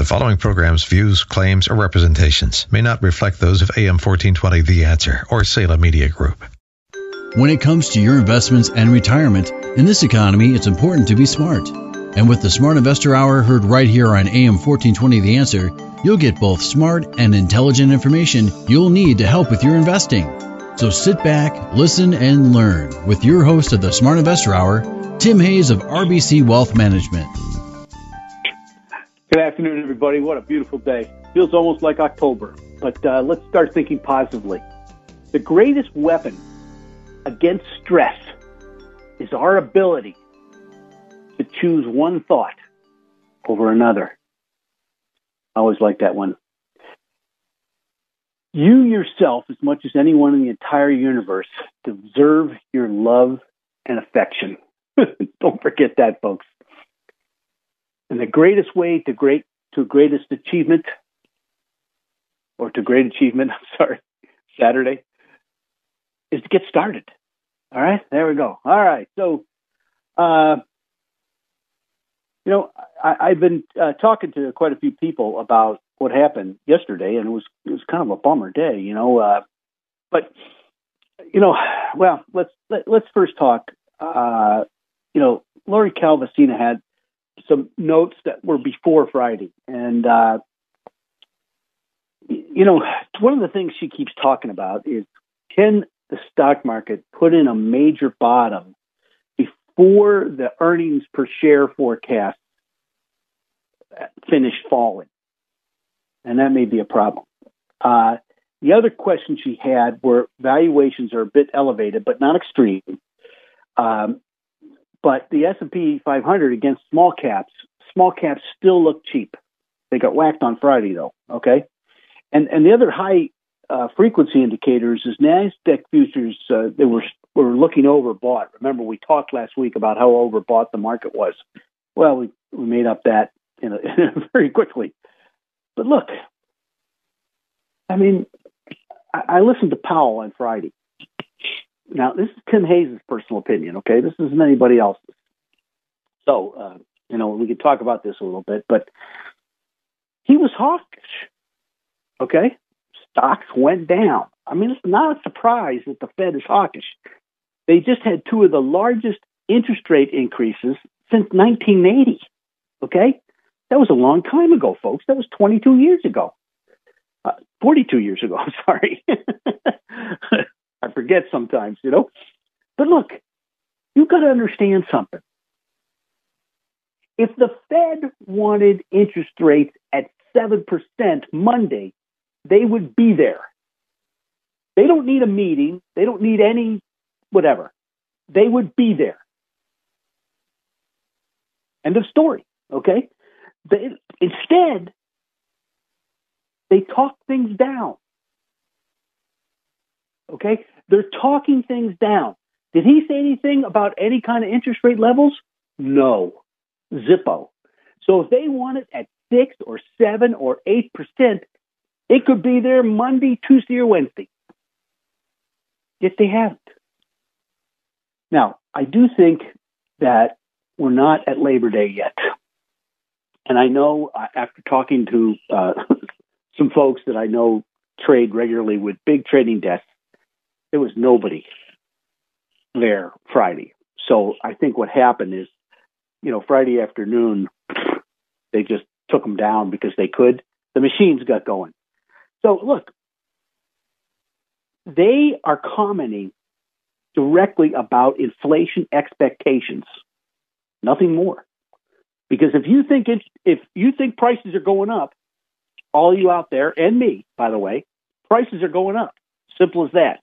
The following program's views, claims, or representations may not reflect those of AM 1420 The Answer or Salem Media Group. When it comes to your investments and retirement, in this economy, it's important to be smart. And with the Smart Investor Hour heard right here on AM 1420 The Answer, you'll get both smart and intelligent information you'll need to help with your investing. So sit back, listen, and learn with your host of the Smart Investor Hour, Tim Hayes of RBC Wealth Management. Good afternoon, everybody. What a beautiful day. Feels almost like October, but uh, let's start thinking positively. The greatest weapon against stress is our ability to choose one thought over another. I always like that one. You yourself, as much as anyone in the entire universe, deserve your love and affection. Don't forget that, folks. And the greatest way to great to greatest achievement, or to great achievement, I'm sorry, Saturday, is to get started. All right, there we go. All right, so, uh, you know, I, have been uh, talking to quite a few people about what happened yesterday, and it was it was kind of a bummer day, you know. Uh, but you know, well, let's let, us let us first talk. Uh, you know, Lori Calvasina had some notes that were before Friday, and uh, you know, one of the things she keeps talking about is can the stock market put in a major bottom before the earnings per share forecast finish falling, and that may be a problem. Uh, the other question she had were valuations are a bit elevated, but not extreme. Um, but the S&P 500 against small caps, small caps still look cheap. They got whacked on Friday though. Okay, and and the other high uh, frequency indicators is Nasdaq futures. Uh, they were were looking overbought. Remember we talked last week about how overbought the market was. Well, we we made up that in a, very quickly. But look, I mean, I, I listened to Powell on Friday, now, this is Tim Hayes' personal opinion, okay? This isn't anybody else's. So, uh, you know, we could talk about this a little bit, but he was hawkish, okay? Stocks went down. I mean, it's not a surprise that the Fed is hawkish. They just had two of the largest interest rate increases since 1980, okay? That was a long time ago, folks. That was 22 years ago. Uh, 42 years ago, I'm sorry. I forget sometimes, you know. But look, you've got to understand something. If the Fed wanted interest rates at 7% Monday, they would be there. They don't need a meeting, they don't need any whatever. They would be there. End of story, okay? They, instead, they talk things down. Okay? They're talking things down. Did he say anything about any kind of interest rate levels? No. Zippo. So if they want it at six or seven or eight percent, it could be there Monday, Tuesday, or Wednesday. Yet they haven't. Now, I do think that we're not at Labor Day yet. And I know uh, after talking to uh, some folks that I know trade regularly with big trading desks, there was nobody there Friday. So I think what happened is, you know, Friday afternoon, they just took them down because they could. The machines got going. So look, they are commenting directly about inflation expectations, nothing more. Because if you think it, if you think prices are going up, all you out there and me, by the way, prices are going up. Simple as that.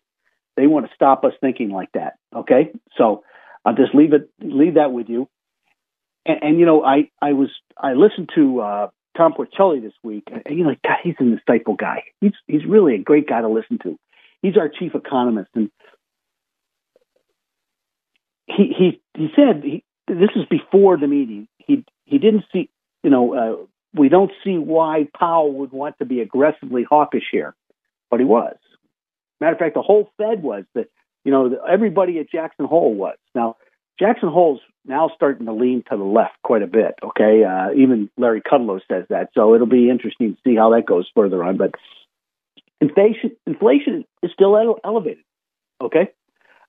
They want to stop us thinking like that. Okay, so I'll just leave it leave that with you. and, and you know, I I was I listened to uh, Tom Porcelli this week, and you know, God, he's an insightful guy. He's he's really a great guy to listen to. He's our chief economist, and he he he said he, this is before the meeting. He he didn't see you know uh, we don't see why Powell would want to be aggressively hawkish here, but he was. Matter of fact, the whole Fed was that you know everybody at Jackson Hole was. Now Jackson Hole's now starting to lean to the left quite a bit. Okay, uh, even Larry Kudlow says that, so it'll be interesting to see how that goes further on. But inflation inflation is still ele- elevated. Okay,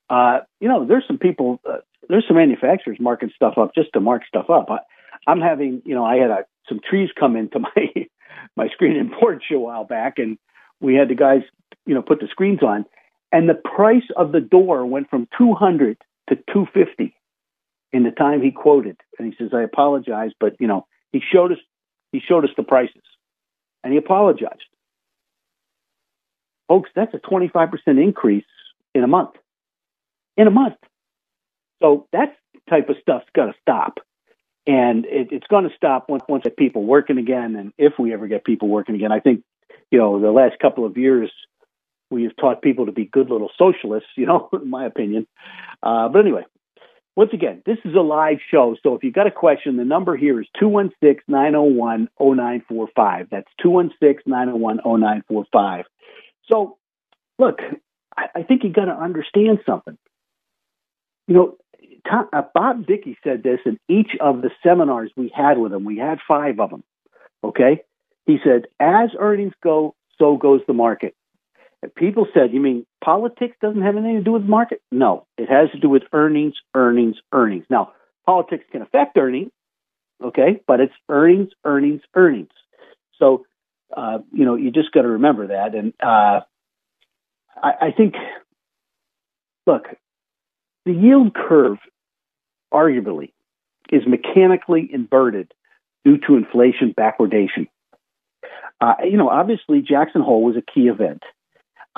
uh, you know there's some people, uh, there's some manufacturers marking stuff up just to mark stuff up. I, I'm having, you know, I had a, some trees come into my my screen and porch a while back, and we had the guys, you know, put the screens on, and the price of the door went from 200 to 250 in the time he quoted. And he says, I apologize, but you know, he showed us he showed us the prices. And he apologized. Folks, that's a 25% increase in a month. In a month. So that type of stuff's got to stop. And it, it's going to stop once, once people working again. And if we ever get people working again, I think, you know, the last couple of years, we have taught people to be good little socialists, you know, in my opinion. Uh, but anyway, once again, this is a live show. So if you've got a question, the number here is 216 901 0945. That's 216 901 0945. So, look, I, I think you got to understand something. You know, Tom, uh, Bob Dickey said this in each of the seminars we had with him. We had five of them. Okay? He said, as earnings go, so goes the market. And people said, you mean politics doesn't have anything to do with the market? No, it has to do with earnings, earnings, earnings. Now, politics can affect earnings, okay, but it's earnings, earnings, earnings. So, uh, you know, you just got to remember that. And uh, I, I think, look, the yield curve, arguably, is mechanically inverted due to inflation backwardation. Uh, you know, obviously, Jackson Hole was a key event.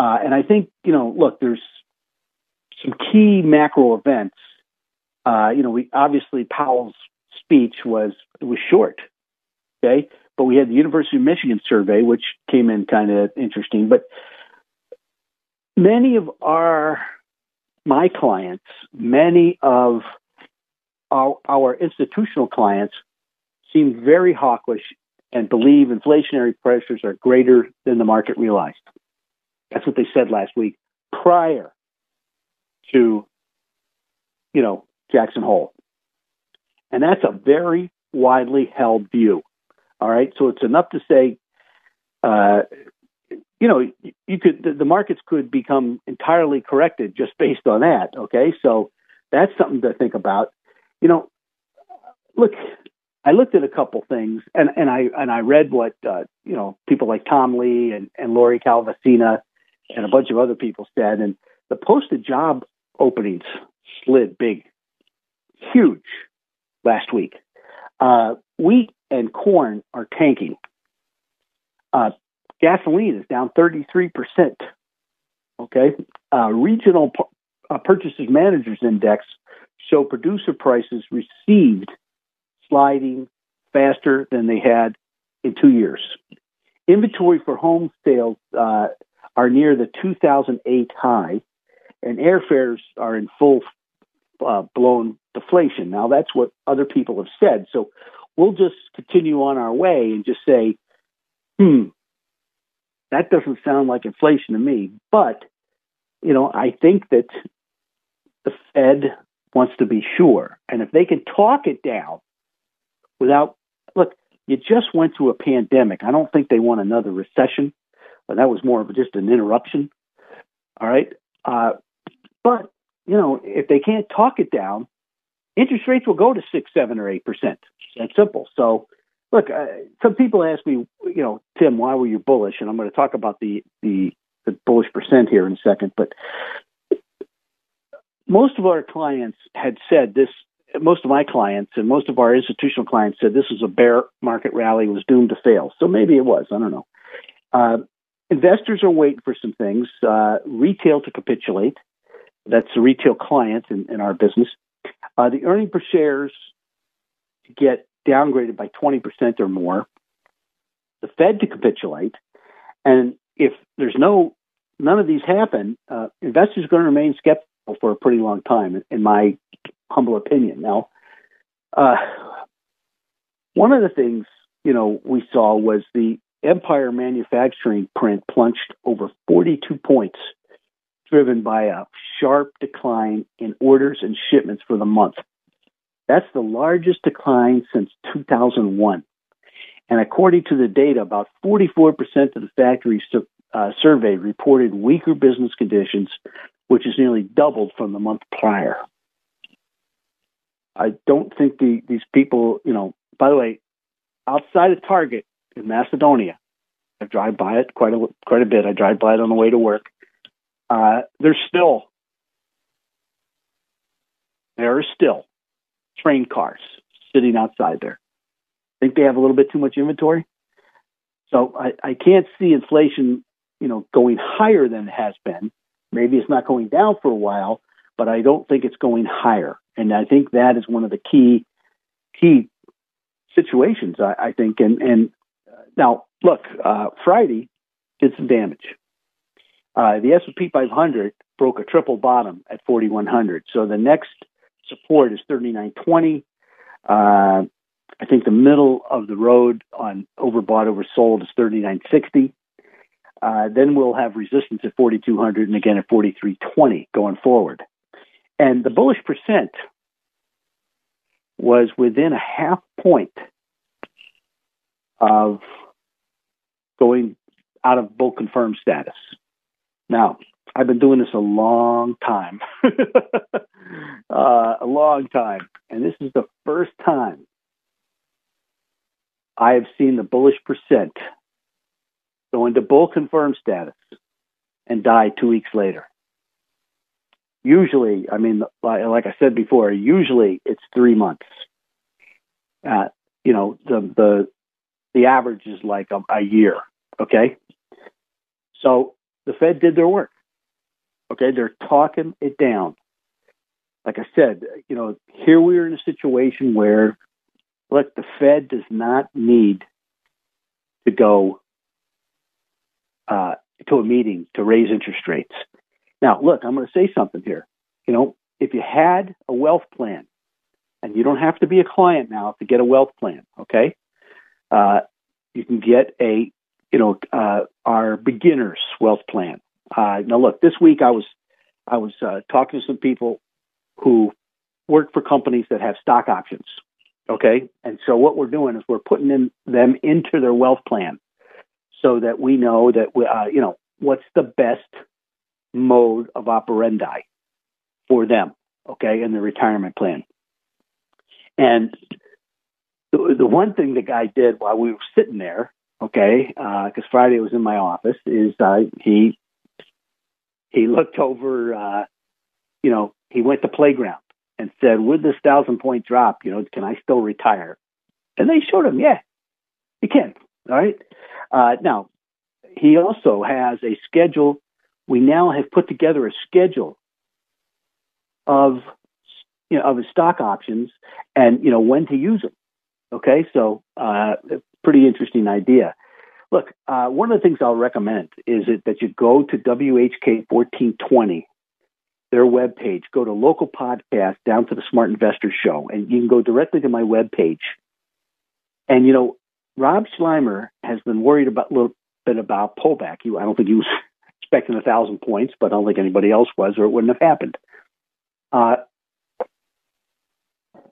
Uh, and I think, you know, look, there's some key macro events. Uh, you know, we obviously Powell's speech was was short, okay, but we had the University of Michigan survey, which came in kind of interesting. But many of our my clients, many of our, our institutional clients, seem very hawkish and believe inflationary pressures are greater than the market realized. That's what they said last week prior to, you know, Jackson Hole. And that's a very widely held view. All right. So it's enough to say, uh, you know, you could, the, markets could become entirely corrected just based on that. Okay. So that's something to think about. You know, look, I looked at a couple things and, and I, and I read what, uh, you know, people like Tom Lee and, and Lori Calvasina and a bunch of other people said. And the posted job openings slid big, huge last week. Uh, wheat and corn are tanking. Uh, gasoline is down 33%. Okay. Uh, regional uh, Purchases Managers Index show producer prices received sliding faster than they had in two years. Inventory for home sales uh, are near the 2008 high, and airfares are in full uh, blown deflation. Now, that's what other people have said. So we'll just continue on our way and just say, hmm, that doesn't sound like inflation to me. But, you know, I think that the Fed wants to be sure. And if they can talk it down without, look, you just went through a pandemic. I don't think they want another recession but that was more of just an interruption. All right. Uh, but, you know, if they can't talk it down, interest rates will go to six, seven, or eight percent. That's simple. So, look, uh, some people ask me, you know, Tim, why were you bullish? And I'm going to talk about the the, the bullish percent here in a second. But most of our clients had said this. Most of my clients and most of our institutional clients said this was a bear market rally was doomed to fail. So maybe it was. I don't know. Uh, investors are waiting for some things. Uh, retail to capitulate. That's the retail client in, in our business. Uh, the earning per shares get downgraded by 20% or more, the Fed to capitulate, and if there's no none of these happen, uh, investors are going to remain skeptical for a pretty long time, in my humble opinion. Now, uh, one of the things you know we saw was the Empire manufacturing print plunged over 42 points, driven by a sharp decline in orders and shipments for the month. That's the largest decline since 2001. And according to the data, about 44% of the factories uh, surveyed reported weaker business conditions, which is nearly doubled from the month prior. I don't think the, these people, you know, by the way, outside of Target in Macedonia, I drive by it quite a quite a bit. I drive by it on the way to work. Uh, there's still there are still train cars sitting outside there. I think they have a little bit too much inventory. So I, I can't see inflation, you know, going higher than it has been. Maybe it's not going down for a while, but I don't think it's going higher. And I think that is one of the key key situations. I, I think. And and now look, uh, Friday did some damage. Uh, the S&P 500 broke a triple bottom at 4,100. So the next support is 3920. Uh, I think the middle of the road on overbought, oversold is 3960. Uh, then we'll have resistance at 4200 and again at 4320 going forward. And the bullish percent was within a half point of going out of bull confirmed status. Now, I've been doing this a long time, uh, a long time, and this is the first time I have seen the bullish percent go into bull confirmed status and die two weeks later. Usually, I mean, like I said before, usually it's three months. Uh, you know, the the the average is like a, a year. Okay, so the Fed did their work. Okay, they're talking it down. Like I said, you know, here we are in a situation where, look, the Fed does not need to go uh, to a meeting to raise interest rates. Now, look, I'm going to say something here. You know, if you had a wealth plan, and you don't have to be a client now to get a wealth plan, okay? Uh, you can get a, you know, uh, our beginners wealth plan. Uh, now, look, this week I was I was uh, talking to some people who work for companies that have stock options. Okay, and so what we're doing is we're putting in, them into their wealth plan, so that we know that we, uh, you know what's the best mode of operandi for them. Okay, in the retirement plan. And the, the one thing the guy did while we were sitting there, okay, because uh, Friday was in my office, is uh, he he looked over, uh, you know, he went to playground and said, with this thousand point drop, you know, can I still retire? And they showed him, yeah, you can. All right. Uh, now, he also has a schedule. We now have put together a schedule of you know of his stock options and you know when to use them. Okay, so uh, pretty interesting idea. Look, uh, one of the things I'll recommend is it, that you go to WHK 1420, their webpage, go to local podcast down to the Smart Investor Show, and you can go directly to my webpage. And, you know, Rob Sluymer has been worried about a little bit about pullback. He, I don't think he was expecting a thousand points, but I don't think anybody else was, or it wouldn't have happened. Uh,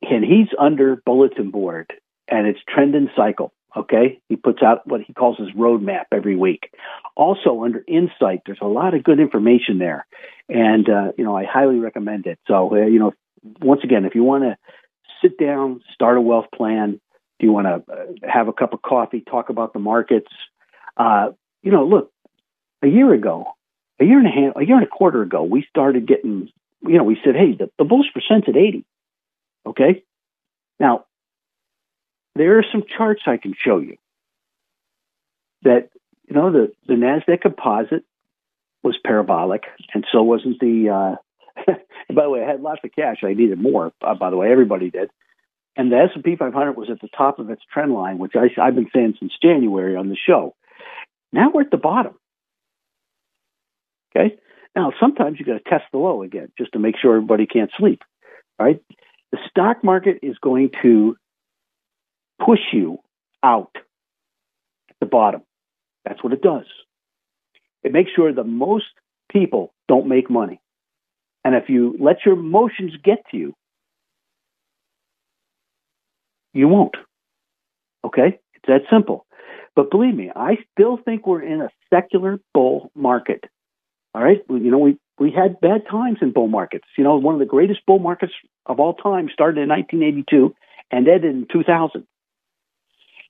and he's under bulletin board, and it's trend and cycle. Okay. He puts out what he calls his roadmap every week. Also, under Insight, there's a lot of good information there. And, uh, you know, I highly recommend it. So, uh, you know, once again, if you want to sit down, start a wealth plan, do you want to uh, have a cup of coffee, talk about the markets? Uh, you know, look, a year ago, a year and a half, a year and a quarter ago, we started getting, you know, we said, hey, the, the bullish percent's at 80. Okay. Now, there are some charts I can show you that, you know, the, the NASDAQ composite was parabolic, and so wasn't the, uh, by the way, I had lots of cash. I needed more, uh, by the way, everybody did. and the S&P 500 was at the top of its trend line, which I, I've been saying since January on the show. Now we're at the bottom. Okay. Now sometimes you got to test the low again just to make sure everybody can't sleep. Right. The stock market is going to push you out at the bottom. That's what it does. It makes sure the most people don't make money. And if you let your emotions get to you, you won't. Okay? It's that simple. But believe me, I still think we're in a secular bull market. All right? You know, we, we had bad times in bull markets. You know, one of the greatest bull markets of all time started in 1982 and ended in 2000.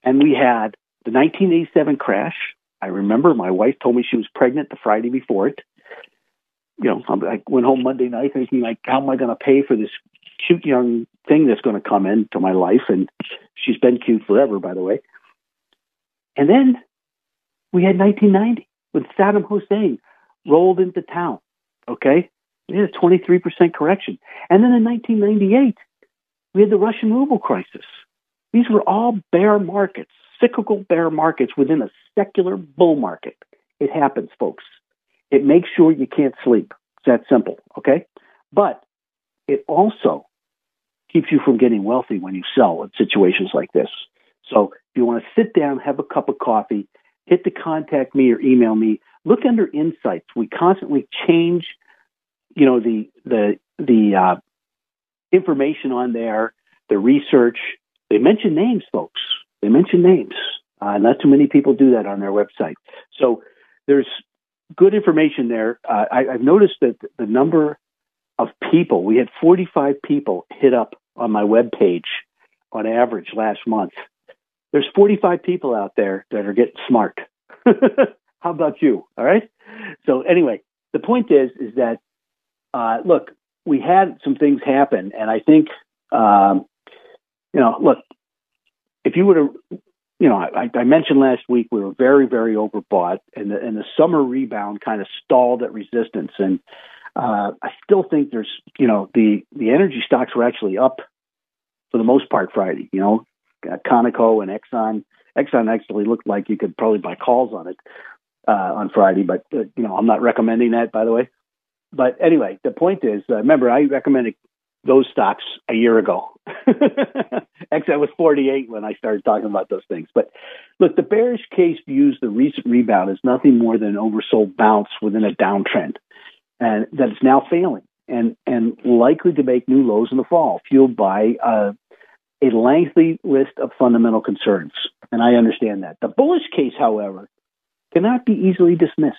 And we had the 1987 crash. I remember my wife told me she was pregnant the Friday before it. You know, I went home Monday night thinking, like, how am I going to pay for this cute young thing that's going to come into my life? And she's been cute forever, by the way. And then we had 1990 when Saddam Hussein rolled into town. Okay, we had a 23% correction, and then in 1998 we had the Russian ruble crisis. These were all bear markets, cyclical bear markets within a secular bull market. It happens, folks. It makes sure you can't sleep. It's that simple, okay? But it also keeps you from getting wealthy when you sell in situations like this. So if you want to sit down, have a cup of coffee, hit the contact me or email me. Look under insights. We constantly change, you know, the the the uh, information on there, the research, they mention names, folks. They mention names. Uh, not too many people do that on their website. So there's good information there. Uh, I, have noticed that the number of people, we had 45 people hit up on my web page on average last month. There's 45 people out there that are getting smart. How about you? All right. So anyway, the point is, is that uh, look, we had some things happen, and I think um, you know, look, if you were to, you know, I, I mentioned last week we were very, very overbought, and the, and the summer rebound kind of stalled at resistance. And uh, I still think there's, you know, the the energy stocks were actually up for the most part Friday. You know, uh, Conoco and Exxon. Exxon actually looked like you could probably buy calls on it uh, on Friday, but uh, you know, I'm not recommending that, by the way. But anyway, the point is, uh, remember, I recommended those stocks a year ago. Actually, I was 48 when I started talking about those things. But look, the bearish case views the recent rebound as nothing more than an oversold bounce within a downtrend, and that it's now failing and and likely to make new lows in the fall, fueled by uh, a lengthy list of fundamental concerns. And I understand that. The bullish case, however, cannot be easily dismissed.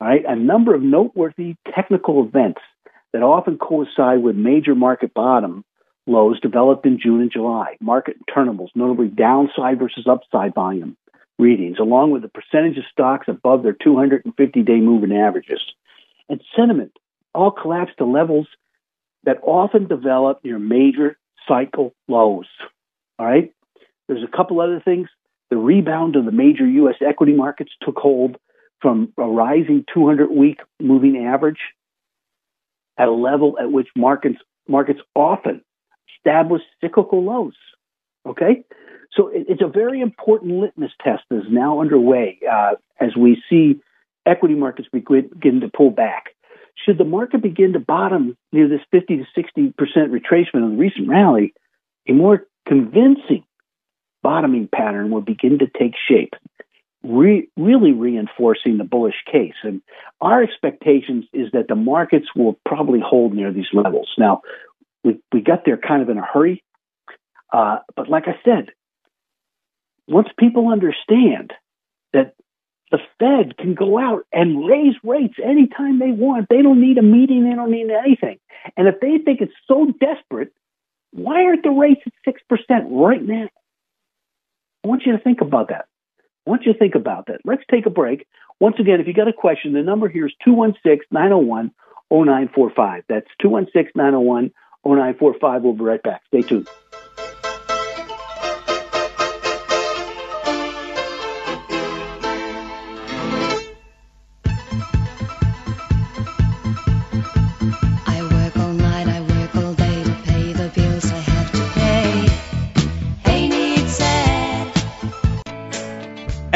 All right, a number of noteworthy technical events that often coincide with major market bottom lows developed in June and July. Market internals, notably downside versus upside volume readings, along with the percentage of stocks above their 250 day moving averages. And sentiment all collapsed to levels that often develop near major cycle lows. All right? There's a couple other things. The rebound of the major U.S. equity markets took hold from a rising 200 week moving average at a level at which markets markets often establish cyclical lows. Okay, so it, it's a very important litmus test that is now underway uh, as we see equity markets begin, begin to pull back. Should the market begin to bottom near this 50 to 60 percent retracement of the recent rally, a more convincing bottoming pattern will begin to take shape re- really reinforcing the bullish case. And our expectations is that the markets will probably hold near these levels. Now, we, we got there kind of in a hurry. Uh, but like I said, once people understand that the Fed can go out and raise rates anytime they want, they don't need a meeting, they don't need anything. And if they think it's so desperate, why aren't the rates at 6% right now? I want you to think about that. I want you to think about that. Let's take a break. Once again, if you got a question, the number here is 216 901 0945. That's 216 901 0945. We'll be right back. Stay tuned.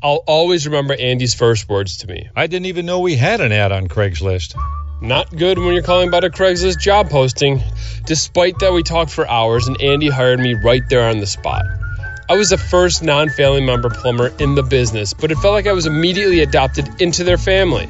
I'll always remember Andy's first words to me. I didn't even know we had an ad on Craigslist. Not good when you're calling about a Craigslist job posting. Despite that, we talked for hours and Andy hired me right there on the spot. I was the first non family member plumber in the business, but it felt like I was immediately adopted into their family.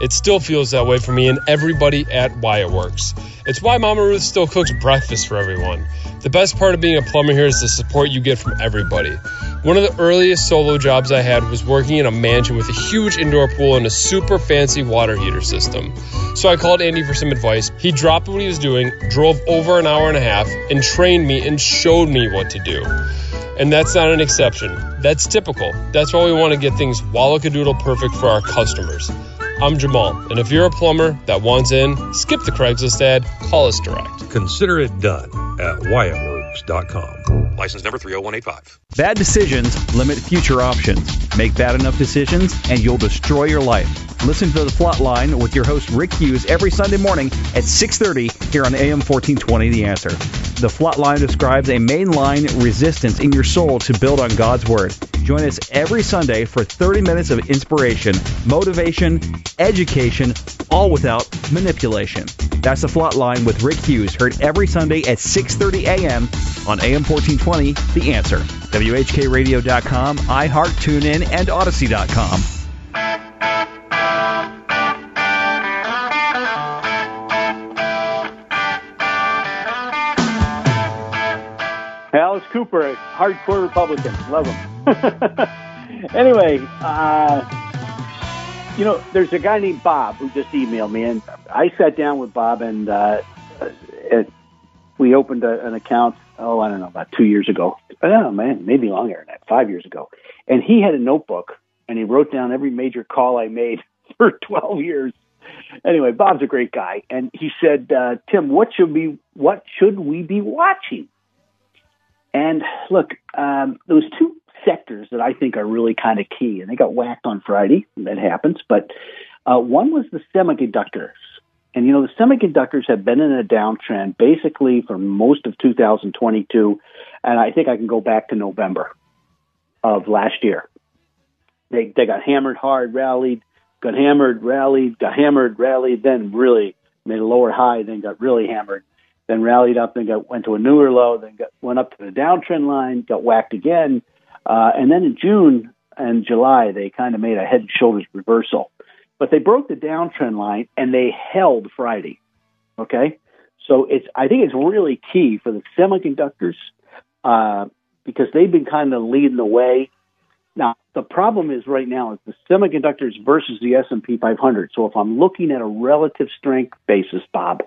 It still feels that way for me and everybody at Wyatt Works. It's why Mama Ruth still cooks breakfast for everyone. The best part of being a plumber here is the support you get from everybody. One of the earliest solo jobs I had was working in a mansion with a huge indoor pool and a super fancy water heater system. So I called Andy for some advice. He dropped what he was doing, drove over an hour and a half, and trained me and showed me what to do. And that's not an exception. That's typical. That's why we want to get things wallacadoodle perfect for our customers. I'm Jamal, and if you're a plumber that wants in, skip the Craigslist ad, call us direct. Consider it done at License number 30185. Bad decisions limit future options. Make bad enough decisions, and you'll destroy your life. Listen to the Flat Line with your host Rick Hughes every Sunday morning at 6:30 here on AM 1420 The Answer. The Flat Line describes a mainline resistance in your soul to build on God's word. Join us every Sunday for 30 minutes of inspiration, motivation, education, all without manipulation. That's the Flat Line with Rick Hughes, heard every Sunday at 6:30 a.m. on AM 1420 The Answer. WHKRadio.com, iHeart, TuneIn, and Odyssey.com. Alice Cooper, a hardcore Republican. Love him. anyway, uh, you know, there's a guy named Bob who just emailed me, and I sat down with Bob, and uh, it, we opened a, an account. Oh, I don't know, about two years ago. Oh man, maybe longer than that, five years ago. And he had a notebook, and he wrote down every major call I made for 12 years. Anyway, Bob's a great guy, and he said, uh, "Tim, what should we what should we be watching?" And look, um, those two sectors that I think are really kind of key, and they got whacked on Friday. That happens, but uh, one was the semiconductors. And you know, the semiconductors have been in a downtrend basically for most of 2022, and I think I can go back to November of last year. They they got hammered hard, rallied, got hammered, rallied, got hammered, rallied, then really made a lower high, then got really hammered then rallied up, then got went to a newer low, then got, went up to the downtrend line, got whacked again, uh, and then in June and July they kind of made a head and shoulders reversal, but they broke the downtrend line and they held Friday. Okay, so it's I think it's really key for the semiconductors uh, because they've been kind of leading the way. Now the problem is right now is the semiconductors versus the S and P 500. So if I'm looking at a relative strength basis, Bob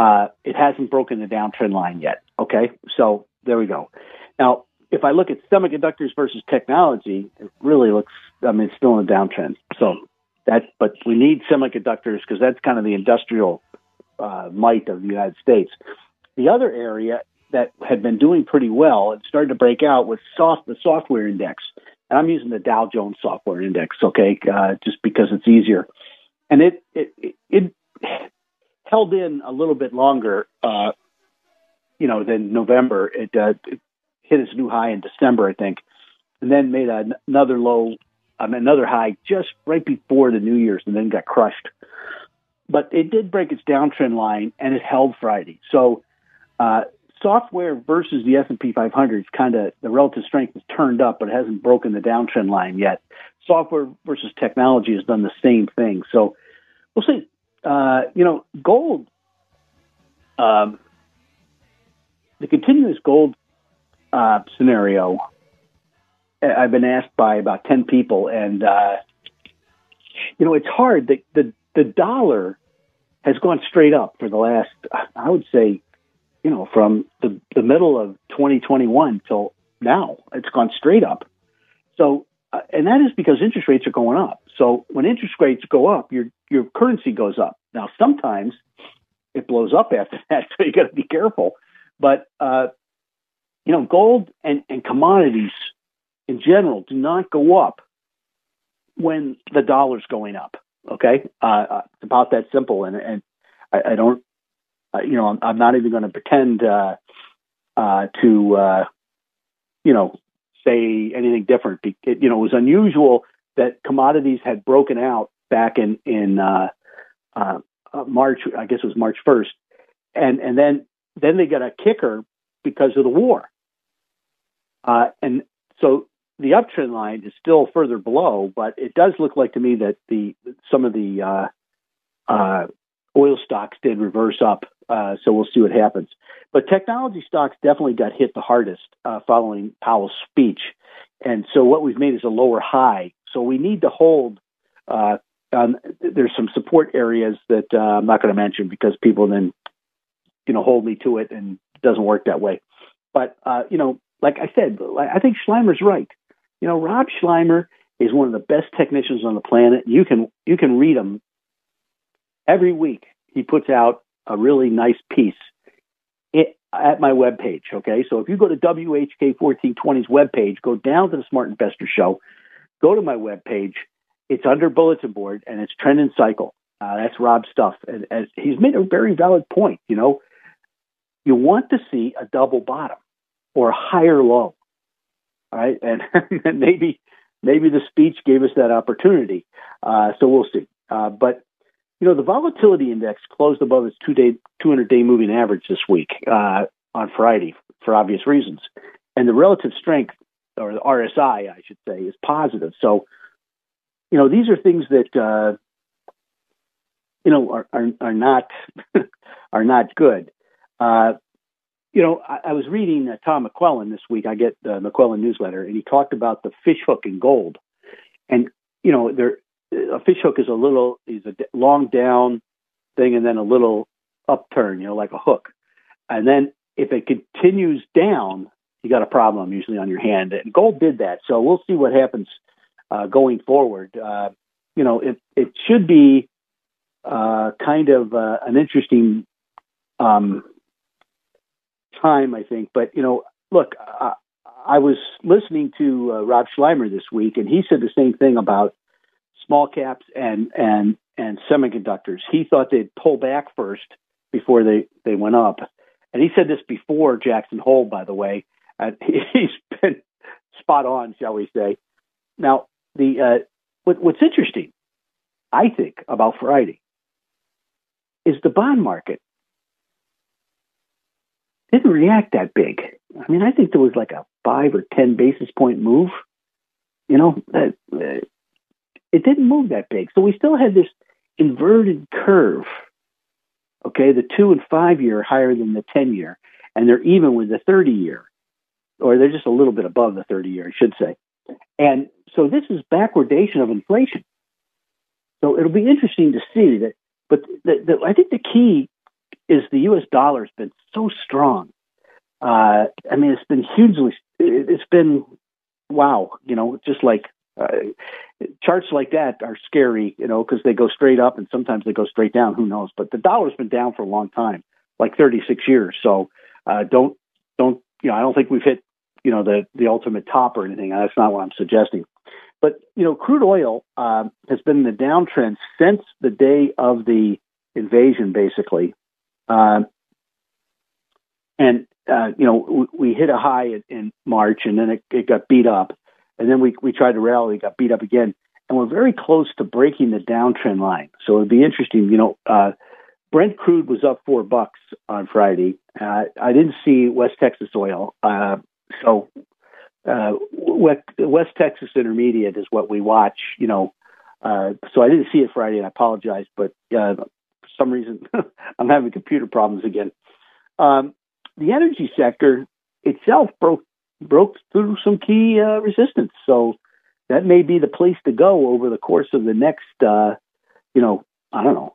uh, it hasn't broken the downtrend line yet. Okay, so there we go. Now, if I look at semiconductors versus technology, it really looks. I mean, it's still in a downtrend. So that, but we need semiconductors because that's kind of the industrial uh, might of the United States. The other area that had been doing pretty well and started to break out was soft, the software index. And I'm using the Dow Jones Software Index, okay, uh, just because it's easier. And it, it, it, it held in a little bit longer, uh, you know, than November. It, uh, it, hit its new high in December, I think, and then made another low, um, another high just right before the New Year's, and then got crushed. But it did break its downtrend line, and it held Friday. So, uh, software versus the S&P 500 is kind of the relative strength is turned up, but it hasn't broken the downtrend line yet. Software versus technology has done the same thing. So we'll see uh, you know, gold, um, the continuous gold uh, scenario, I've been asked by about 10 people, and, uh, you know, it's hard. The, the, the dollar has gone straight up for the last, I would say, you know, from the, the middle of 2021 till now. It's gone straight up. So, uh, and that is because interest rates are going up. So when interest rates go up, your your currency goes up. Now sometimes it blows up after that, so you got to be careful. But uh, you know, gold and, and commodities in general do not go up when the dollar's going up. Okay, uh, uh it's about that simple, and and I, I don't, uh, you know, I'm, I'm, not even going to pretend uh, uh, to, uh, you know, say anything different. It, you know, it was unusual that commodities had broken out back in in March. I guess it was March first, and and then then they got a kicker because of the war, and so the uptrend line is still further below, but it does look like to me that the some of the uh, uh, oil stocks did reverse up. Uh, so we'll see what happens. But technology stocks definitely got hit the hardest uh, following Powell's speech, and so what we've made is a lower high. So we need to hold. Uh, there's some support areas that uh, I'm not going to mention because people then, you know, hold me to it, and it doesn't work that way. But you know, like I said, I think Sluymer's right you know, Rob Sluymer is one of the best technicians on the planet. You can you can read him every week. He puts out a really nice piece it, at my webpage. Okay, so if you go to WHK1420's webpage, go down to the Smart Investor Show, go to my webpage. It's under bulletin board and it's trend and cycle. Uh, that's Rob's stuff, and, and he's made a very valid point. You know, you want to see a double bottom or a higher low right? And, maybe maybe the speech gave us that opportunity. Uh, so we'll see. Uh, but you know, the volatility index closed above its two day 200 day moving average this week uh, on Friday for obvious reasons, and the relative strength or the RSI, I should say, is positive. So you know, these are things that uh, you know are are, are not are not good. You know, I, I was reading uh, Tom McClellan this week. I get the McClellan newsletter, and he talked about the fish hook in gold. And you know, there a fish hook is a little is a long down thing, and then a little upturn, you know, like a hook. And then if it continues down, you got a problem usually on your hand. And gold did that, so we'll see what happens uh, going forward. Uh, you know, it it should be uh, kind of uh, an interesting um, time, I think. But you know, look, uh, I was listening to uh, Rob Sluymer this week, and he said the same thing about small caps and and and semiconductors. He thought they'd pull back first before they they went up, and he said this before Jackson Hole, by the way. Uh, he's been spot on, shall we say? Now, the uh, what, what's interesting, I think, about Friday is the bond market didn't react that big. I mean, I think there was like a five or ten basis point move. You know, that uh, it didn't move that big. So we still had this inverted curve. Okay, the two and five year higher than the ten year, and they're even with the thirty year, or they're just a little bit above the thirty year, I should say. And so this is backwardation of inflation. So it'll be interesting to see that. But the, the, I think the key is the U.S. dollar has been so strong. Uh, I mean, it's been hugely. It's been wow. You know, just like uh, charts like that are scary. You know, because they go straight up and sometimes they go straight down. Who knows? But the dollar's been down for a long time, like 36 years. So uh, don't don't you know? I don't think we've hit you know the the ultimate top or anything. That's not what I'm suggesting. But you know, crude oil uh, has been in the downtrend since the day of the invasion, basically. Uh, and uh, you know, we, we, hit a high in, in March, and then it, it, got beat up, and then we we tried to rally, got beat up again, and we're very close to breaking the downtrend line. So it'd be interesting. You know, uh, Brent crude was up four bucks on Friday. Uh, I didn't see West Texas oil, uh, so uh, West Texas Intermediate is what we watch. You know, so I didn't see it Friday, and I apologize, but some reason I'm having computer problems again. Um, the energy sector itself broke broke through some key uh, resistance, so that may be the place to go over the course of the next, uh, you know, I don't know,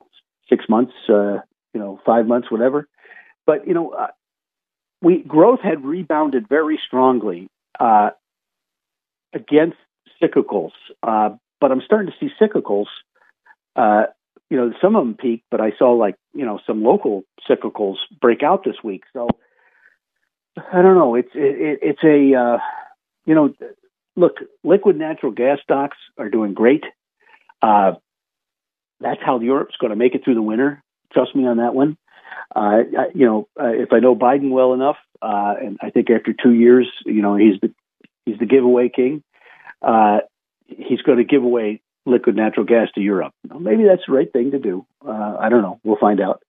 six months, uh, you know, five months, whatever. But you know, uh, we growth had rebounded very strongly uh, against cyclicals. Uh, but I'm starting to see cyclicals. Uh, you know, some of them peaked, but I saw like you know some local cyclicals break out this week. So I don't know. It's it, it's a uh, you know, look, liquid natural gas stocks are doing great. Uh, that's how Europe's going to make it through the winter. Trust me on that one. Uh, you know, uh, if I know Biden well enough, uh, and I think after two years, you know, he's the he's the giveaway king. Uh, he's going to give away liquid natural gas to Europe. Maybe that's the right thing to do. Uh, I don't know. We'll find out.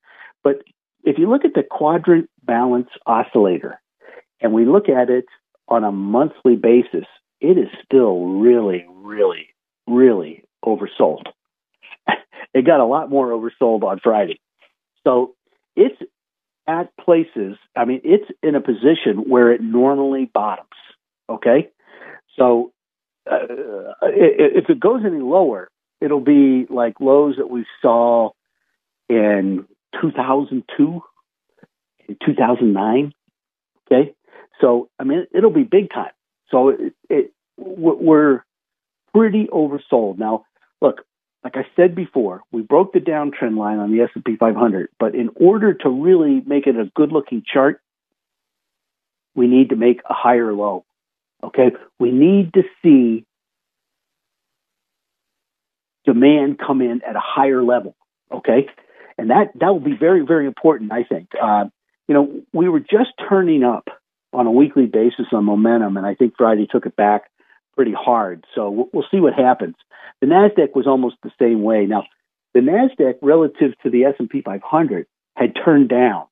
But if you look at the quadrant balance oscillator, and we look at it on a monthly basis, it is still really, really, really oversold. it got a lot more oversold on Friday. So it's at places, I mean, it's in a position where it normally bottoms. Okay. So uh, if it goes any lower, it'll be like lows that we saw in 2002, in 2009. Okay. So, I mean, it'll be big time. So it, it we're pretty oversold. Now, look, like I said before, we broke the downtrend line on the S&P 500, but in order to really make it a good-looking chart, we need to make a higher low. Okay? We need to see demand come in at a higher level. Okay? And that that will be very very important, I think. Uh, you know, we were just turning up on a weekly basis on momentum, and I think Friday took it back pretty hard. So we'll, we'll see what happens. The Nasdaq was almost the same way. Now, the Nasdaq relative to the S and P 500 had turned down.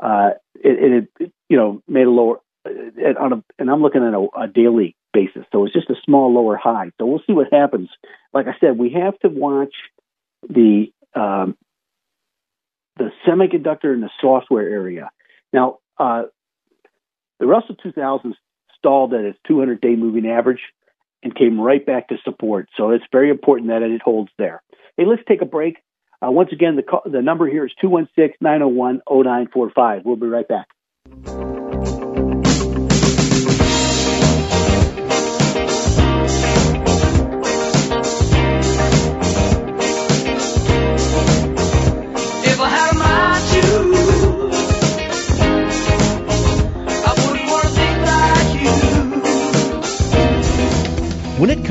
Uh, it, it, you know made a lower on a, and I'm looking at a, a daily basis, so it's just a small lower high. So we'll see what happens. Like I said, we have to watch the um, the semiconductor and the software area. Now, uh, the Russell 2000 stalled at its 200 day moving average and came right back to support. So it's very important that it holds there. Hey, let's take a break. Uh, once again, the, call, the number here is 216 901 0945. We'll be right back.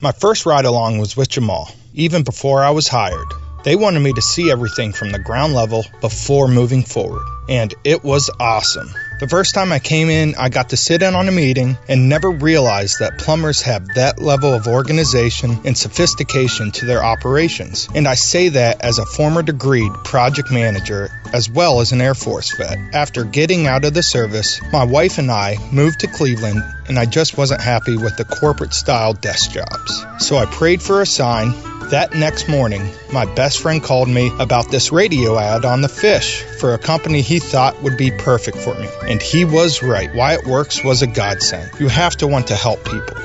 My first ride along was with Jamal, even before I was hired. They wanted me to see everything from the ground level before moving forward, and it was awesome. The first time I came in, I got to sit in on a meeting and never realized that plumbers have that level of organization and sophistication to their operations. And I say that as a former degreed project manager as well as an Air Force vet. After getting out of the service, my wife and I moved to Cleveland and I just wasn't happy with the corporate style desk jobs. So I prayed for a sign that next morning, my best friend called me about this radio ad on the fish for a company he thought would be perfect for me. And he was right. Wyatt Works was a godsend. You have to want to help people.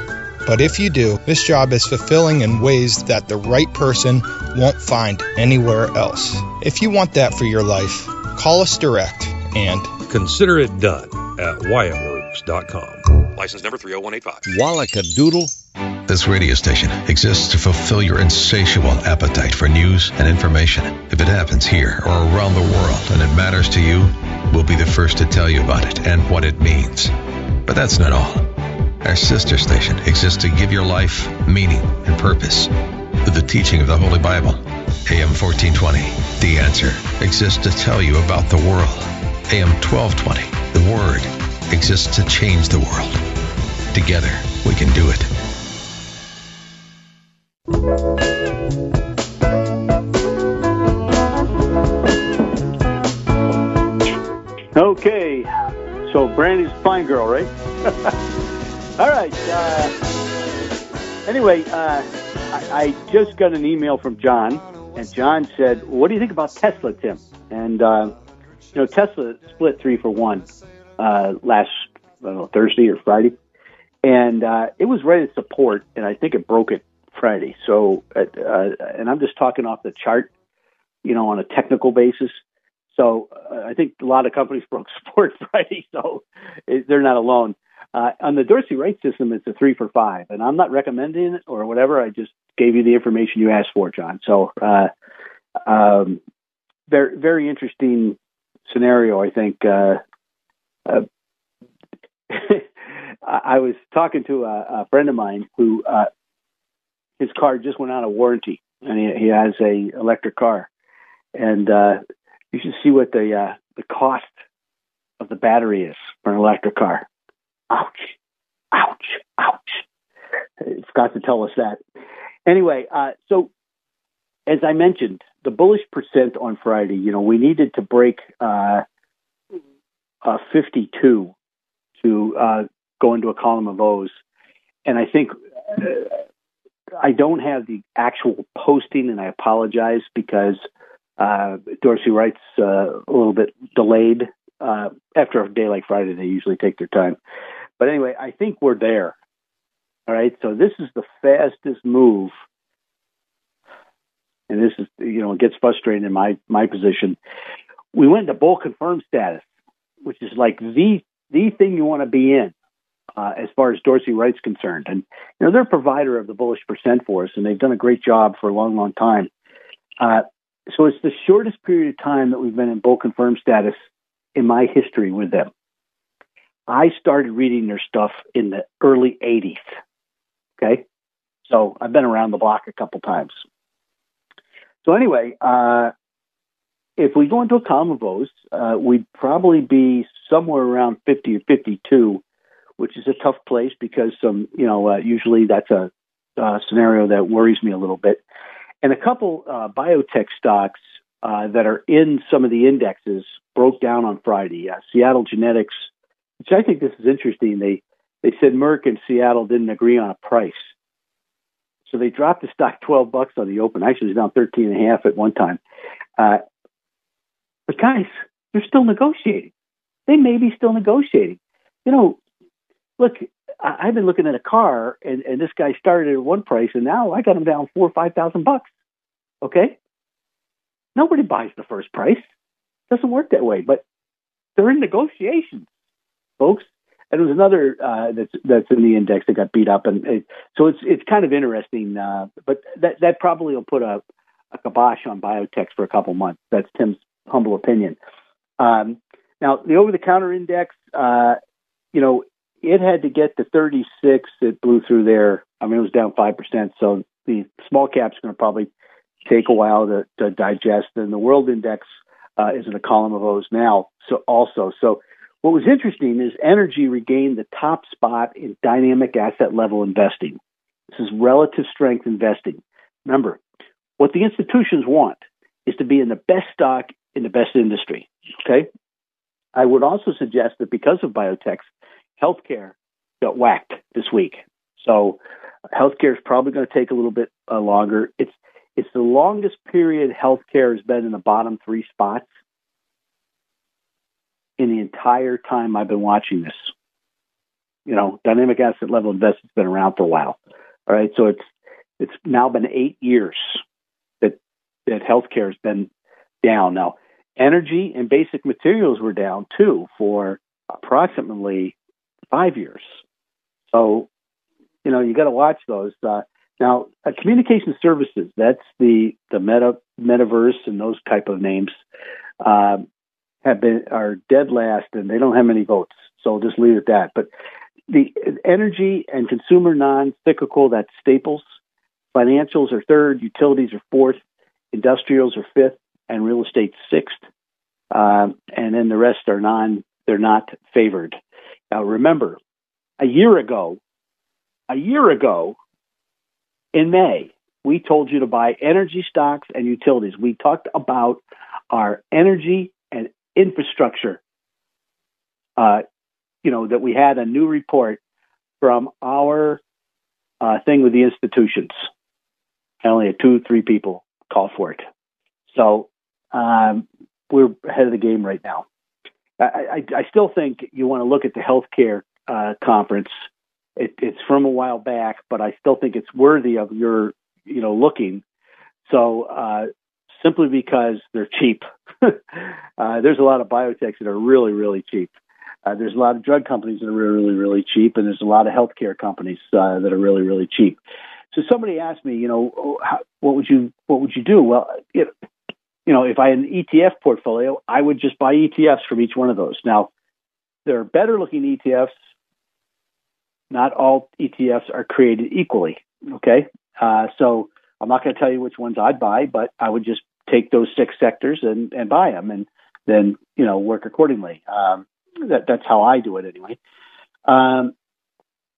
But if you do, this job is fulfilling in ways that the right person won't find anywhere else. If you want that for your life, call us direct and consider it done at wyattworks.com. License number 30185. Wallachadoodle. This radio station exists to fulfill your insatiable appetite for news and information. If it happens here or around the world and it matters to you, we'll be the first to tell you about it and what it means. But that's not all. Our sister station exists to give your life meaning and purpose with the teaching of the Holy Bible. AM 1420, The Answer, exists to tell you about the world. AM 1220, The Word, exists to change the world. Together, we can do it. Okay, so Brandy's fine girl, right? All right. Uh, anyway, uh, I, I just got an email from John, and John said, "What do you think about Tesla, Tim?" And uh, you know, Tesla split three for one uh, last know Thursday or Friday, and uh, it was ready to support, and I think it broke it Friday. So, uh, uh, and I'm just talking off the chart, you know, on a technical basis. So uh, I think a lot of companies broke support Friday, so it, they're not alone. Uh, on the Dorsey Wright system, it's a three for five, and I'm not recommending it or whatever. I just gave you the information you asked for, John. So, uh, um, very very interesting scenario. I think. Uh, uh, I was talking to a, a friend of mine who uh, his car just went out of warranty, and he, he has a electric car, and uh, you should see what the uh, the cost of the battery is for an electric car. Ouch, ouch, ouch! It's got to tell us that. Anyway, uh, so as I mentioned, the bullish percent on Friday, you know, we needed to break uh, uh, 52 to uh, go into a column of O's. And I think uh, I don't have the actual posting, and I apologize because uh, Dorsey Wright's uh, a little bit delayed. Uh, after a day like Friday, they usually take their time. But anyway, I think we're there. All right, so this is the fastest move, and this is you know it gets frustrating in my my position. We went to bull confirmed status, which is like the the thing you want to be in uh, as far as Dorsey Wright's concerned. And you know they're a provider of the bullish percent for us, and they've done a great job for a long, long time. Uh, so it's the shortest period of time that we've been in bull confirmed status in my history with them. I started reading their stuff in the early 80s. Okay. So I've been around the block a couple times. So anyway, uh, if we go into a of O's, uh, we'd probably be somewhere around 50 or 52, which is a tough place because some, you know, uh, usually that's a, a, scenario that worries me a little bit. And a couple uh, biotech stocks uh, that are in some of the indexes broke down on Friday. Uh, Seattle Genetics, which I think this is interesting. They they said Merck and Seattle didn't agree on a price. So they dropped the stock 12 bucks on the open. Actually, it was down 13 and a half at one time. Uh, but guys, they're still negotiating. They may be still negotiating. You know, look, I, I've been looking at a car, and, and this guy started at one price, and now I got him down four or five thousand bucks. Okay, nobody buys the first price. Doesn't work that way. But they're in negotiations, folks and there was another uh, that's that's in the index that got beat up, and it, so it's it's kind of interesting. Uh, but that that probably will put a, a kibosh on biotech for a couple months. That's Tim's humble opinion. Um, now the over-the-counter index, uh, you know, it had to get to 36. It blew through there. I mean, it was down five percent. So the small cap's are going to probably take a while to, to digest. And the world index uh, is in a column of O's now. So also, so what was interesting is energy regained the top spot in dynamic asset level investing. This is relative strength investing. Remember, what the institutions want is to be in the best stock in the best industry. Okay? I would also suggest that because of biotechs, healthcare got whacked this week. So healthcare is probably going to take a little bit uh, longer. It's it's the longest period healthcare has been in the bottom three spots in the entire time I've been watching this. You know, dynamic asset level investing's been around for a while. All right, so it's it's now been eight years that that healthcare has been down. Now, energy and basic materials were down too for approximately five years. So, you know, you got to watch those. Uh, now, uh, communication services, that's the the meta metaverse and those type of names. Um, have been are dead last, and they don't have many votes. So I'll just leave it at that. But the energy and consumer non-cyclical, that's staples. Financials are third, utilities are fourth, industrials are fifth, and real estate sixth. Um, and then the rest are non, they're not favored. Now remember, a year ago, a year ago, in May, we told you to buy energy stocks and utilities. We talked about our energy and infrastructure. Uh, you know, that we had a new report from our uh, thing with the institutions. I only had two, three people call for it. So um, we're ahead of the game right now. I, I, I still think you want to look at the healthcare uh, conference. It, it's from a while back, but I still think it's worthy of your, you know, looking. So uh, simply because they're cheap, uh, there's a lot of biotechs that are really, really cheap. Uh, there's a lot of drug companies that are really, really, cheap, and there's a lot of healthcare companies uh, that are really, really cheap. So somebody asked me, you know, how, what would you what would you do? Well, it, you know, if I had an ETF portfolio, I would just buy ETFs from each one of those. Now, there are better looking ETFs. Not all ETFs are created equally. Okay, uh, so I'm not going to tell you which ones I'd buy, but I would just take those six sectors and, and buy them, and then you know work accordingly. Um, that, that's how I do it anyway. Um,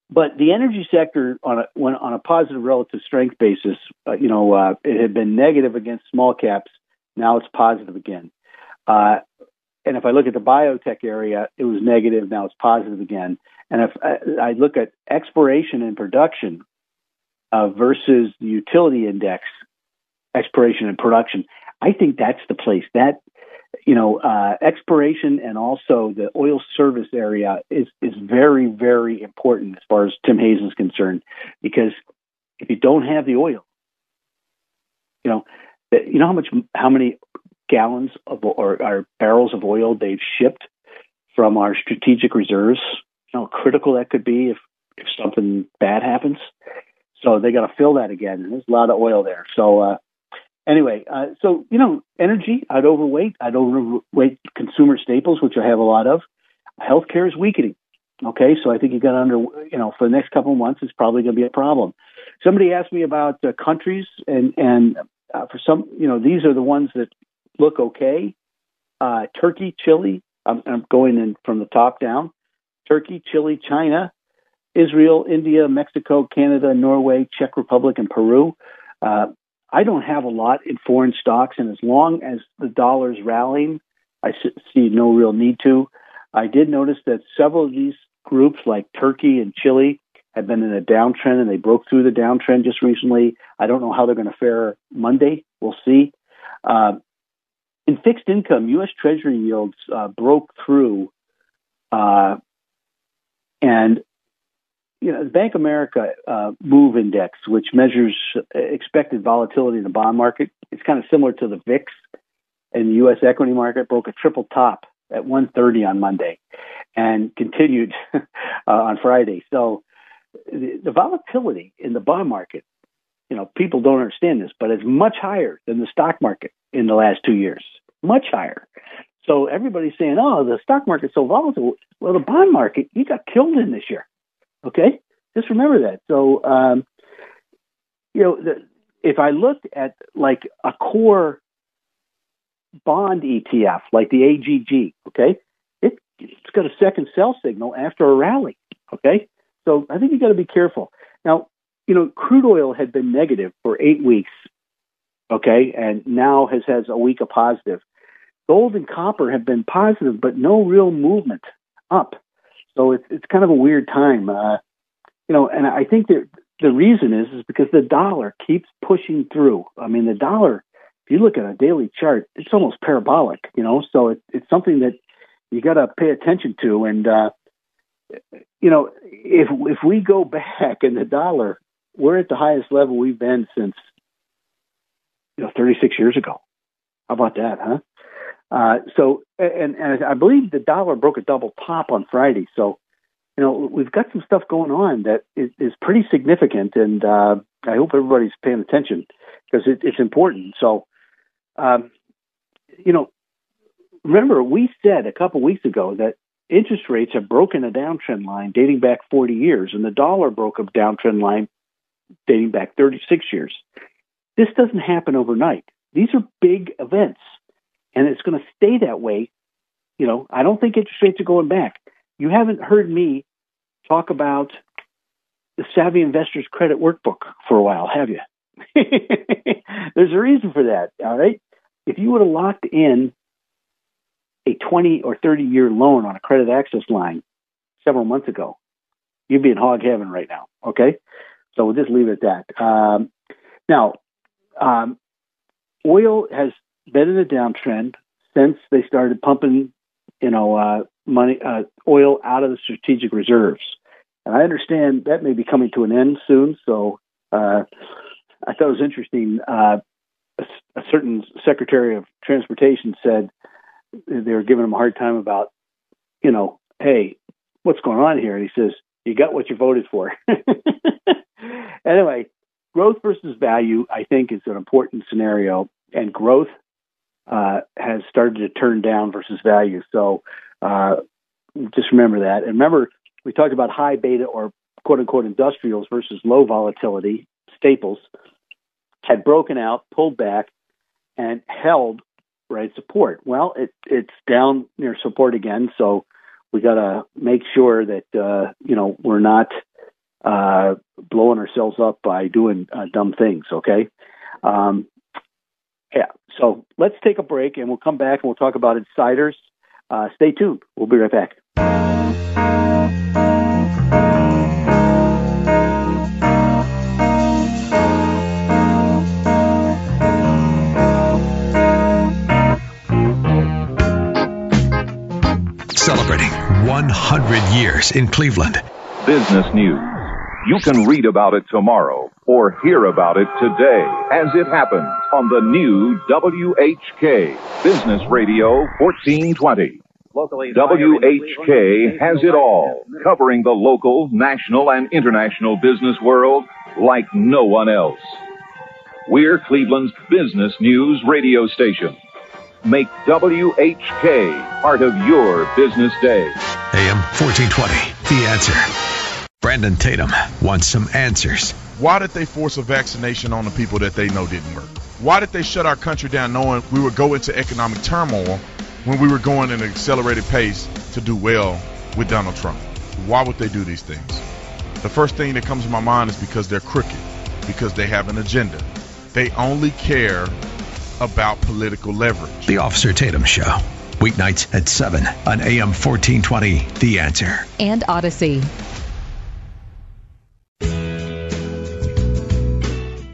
but the energy sector, on a when, on a positive relative strength basis, uh, you know, uh, it had been negative against small caps. Now it's positive again. Uh, and if I look at the biotech area, it was negative. Now it's positive again. And if I, I look at exploration and production uh, versus the utility index, exploration and production, I think that's the place. That you know, uh, exploration and also the oil service area is is very very important as far as Tim Hayes is concerned, because if you don't have the oil, you know, you know how much how many gallons of or, or barrels of oil they've shipped from our strategic reserves. You know, how critical that could be if if something bad happens. So they got to fill that again. And there's a lot of oil there. So uh, anyway, uh, so you know, energy, I'd overweight. I'd overweight consumer staples, which I have a lot of. Healthcare is weakening. Okay, so I think you got under, you know, for the next couple of months, it's probably going to be a problem. Somebody asked me about uh, countries, and and uh, for some, you know, these are the ones that look okay. Uh, Turkey, Chile. I'm, I'm going in from the top down. Turkey, Chile, China, Israel, India, Mexico, Canada, Norway, Czech Republic, and Peru. Uh, I don't have a lot in foreign stocks, and as long as the dollar's rallying, I see no real need to. I did notice that several of these groups, like Turkey and Chile, have been in a downtrend, and they broke through the downtrend just recently. I don't know how they're going to fare Monday. We'll see. Uh, in fixed income, U.S. Treasury yields uh, broke through, uh, and you know, the Bank America uh, Move Index, which measures expected volatility in the bond market, it's kind of similar to the VIX in the U.S. equity market, broke a triple top at 130 on Monday and continued uh, on Friday. So the, the volatility in the bond market, you know, people don't understand this, but it's much higher than the stock market in the last two years, much higher. So everybody's saying, oh, the stock market's so volatile. Well, the bond market, you got killed in this year. Okay, just remember that. So, um, you know, the, if I looked at like a core bond ETF, like the AGG, okay, it, it's got a second sell signal after a rally. Okay, so I think you got to be careful. Now, you know, crude oil had been negative for eight weeks, okay, and now has has a week of positive. Gold and copper have been positive, but no real movement up. So it's it's kind of a weird time, uh, you know. And I think that the reason is is because the dollar keeps pushing through. I mean, the dollar. If you look at a daily chart, it's almost parabolic, you know. So it, it's something that you got to pay attention to. And uh, you know, if if we go back in the dollar, we're at the highest level we've been since you know 36 years ago. How about that, huh? Uh, so, and, and I believe the dollar broke a double top on Friday. So, you know, we've got some stuff going on that is, is pretty significant, and uh, I hope everybody's paying attention because it, it's important. So, um, you know, remember we said a couple weeks ago that interest rates have broken a downtrend line dating back 40 years, and the dollar broke a downtrend line dating back 36 years. This doesn't happen overnight. These are big events and it's going to stay that way. You know, I don't think interest rates are going back. You haven't heard me talk about the Savvy Investors Credit Workbook for a while, have you? There's a reason for that, all right? If you would have locked in a 20 or 30 year loan on a credit access line several months ago, you'd be in hog heaven right now, okay? So we'll just leave it at that. Um, now, um, oil has been in a downtrend since they started pumping, you know, uh, money, uh, oil out of the strategic reserves. And I understand that may be coming to an end soon. So uh, I thought it was interesting. Uh, a, a, certain Secretary of Transportation said they were giving him a hard time about, you know, hey, what's going on here? And he says, you got what you voted for. anyway, growth versus value, I think, is an important scenario. And growth uh, has started to turn down versus value. So uh, just remember that. And remember, we talked about high beta or quote unquote industrials versus low volatility staples had broken out, pulled back, and held right support. Well, it, it's down near support again, so we got to make sure that uh, you know we're not uh, blowing ourselves up by doing uh, dumb things. Okay. Um, yeah. So let's take a break, and we'll come back and we'll talk about insiders. Uh, stay tuned. We'll be right back. Celebrating 100 years in Cleveland. Business news. You can read about it tomorrow or hear about it today as it happens on the new WHK Business Radio 1420. Locally, WHK has it all, covering the local, national, and international business world like no one else. We're Cleveland's business news radio station. Make WHK part of your business day. AM 1420, The Answer. Brandon Tatum wants some answers. Why did they force a vaccination on the people that they know didn't work? Why did they shut our country down knowing we would go into economic turmoil when we were going at an accelerated pace to do well with Donald Trump? Why would they do these things? The first thing that comes to my mind is because they're crooked, because they have an agenda. They only care about political leverage. The Officer Tatum Show. Weeknights at 7 on AM 1420. The Answer. And Odyssey.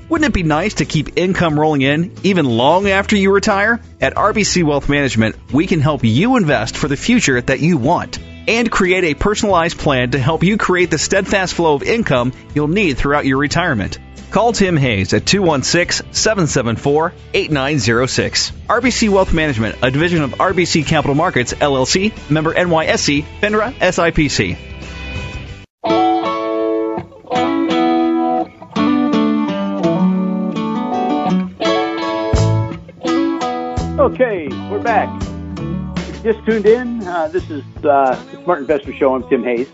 Wouldn't it be nice to keep income rolling in even long after you retire? At RBC Wealth Management, we can help you invest for the future that you want and create a personalized plan to help you create the steadfast flow of income you'll need throughout your retirement. Call Tim Hayes at 216 774 8906. RBC Wealth Management, a division of RBC Capital Markets, LLC, member NYSE, FINRA, SIPC. Okay, we're back. Just tuned in. Uh, this is uh, the Smart Investor Show. I'm Tim Hayes.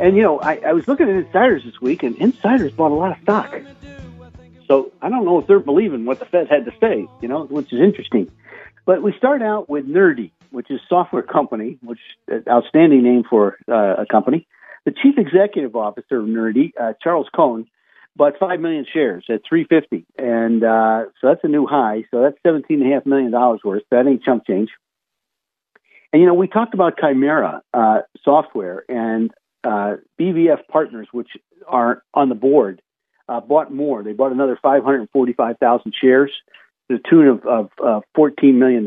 And, you know, I, I was looking at insiders this week, and insiders bought a lot of stock. So I don't know if they're believing what the Fed had to say, you know, which is interesting. But we start out with Nerdy, which is software company, which is outstanding name for uh, a company. The chief executive officer of Nerdy, uh, Charles Cohn, bought five million shares at 350, and uh, so that's a new high. So that's 17 and a half million dollars worth. That ain't chump change. And you know, we talked about Chimera uh, software and uh, BVF Partners, which are on the board, uh, bought more. They bought another 545,000 shares to the tune of, of uh, $14 million.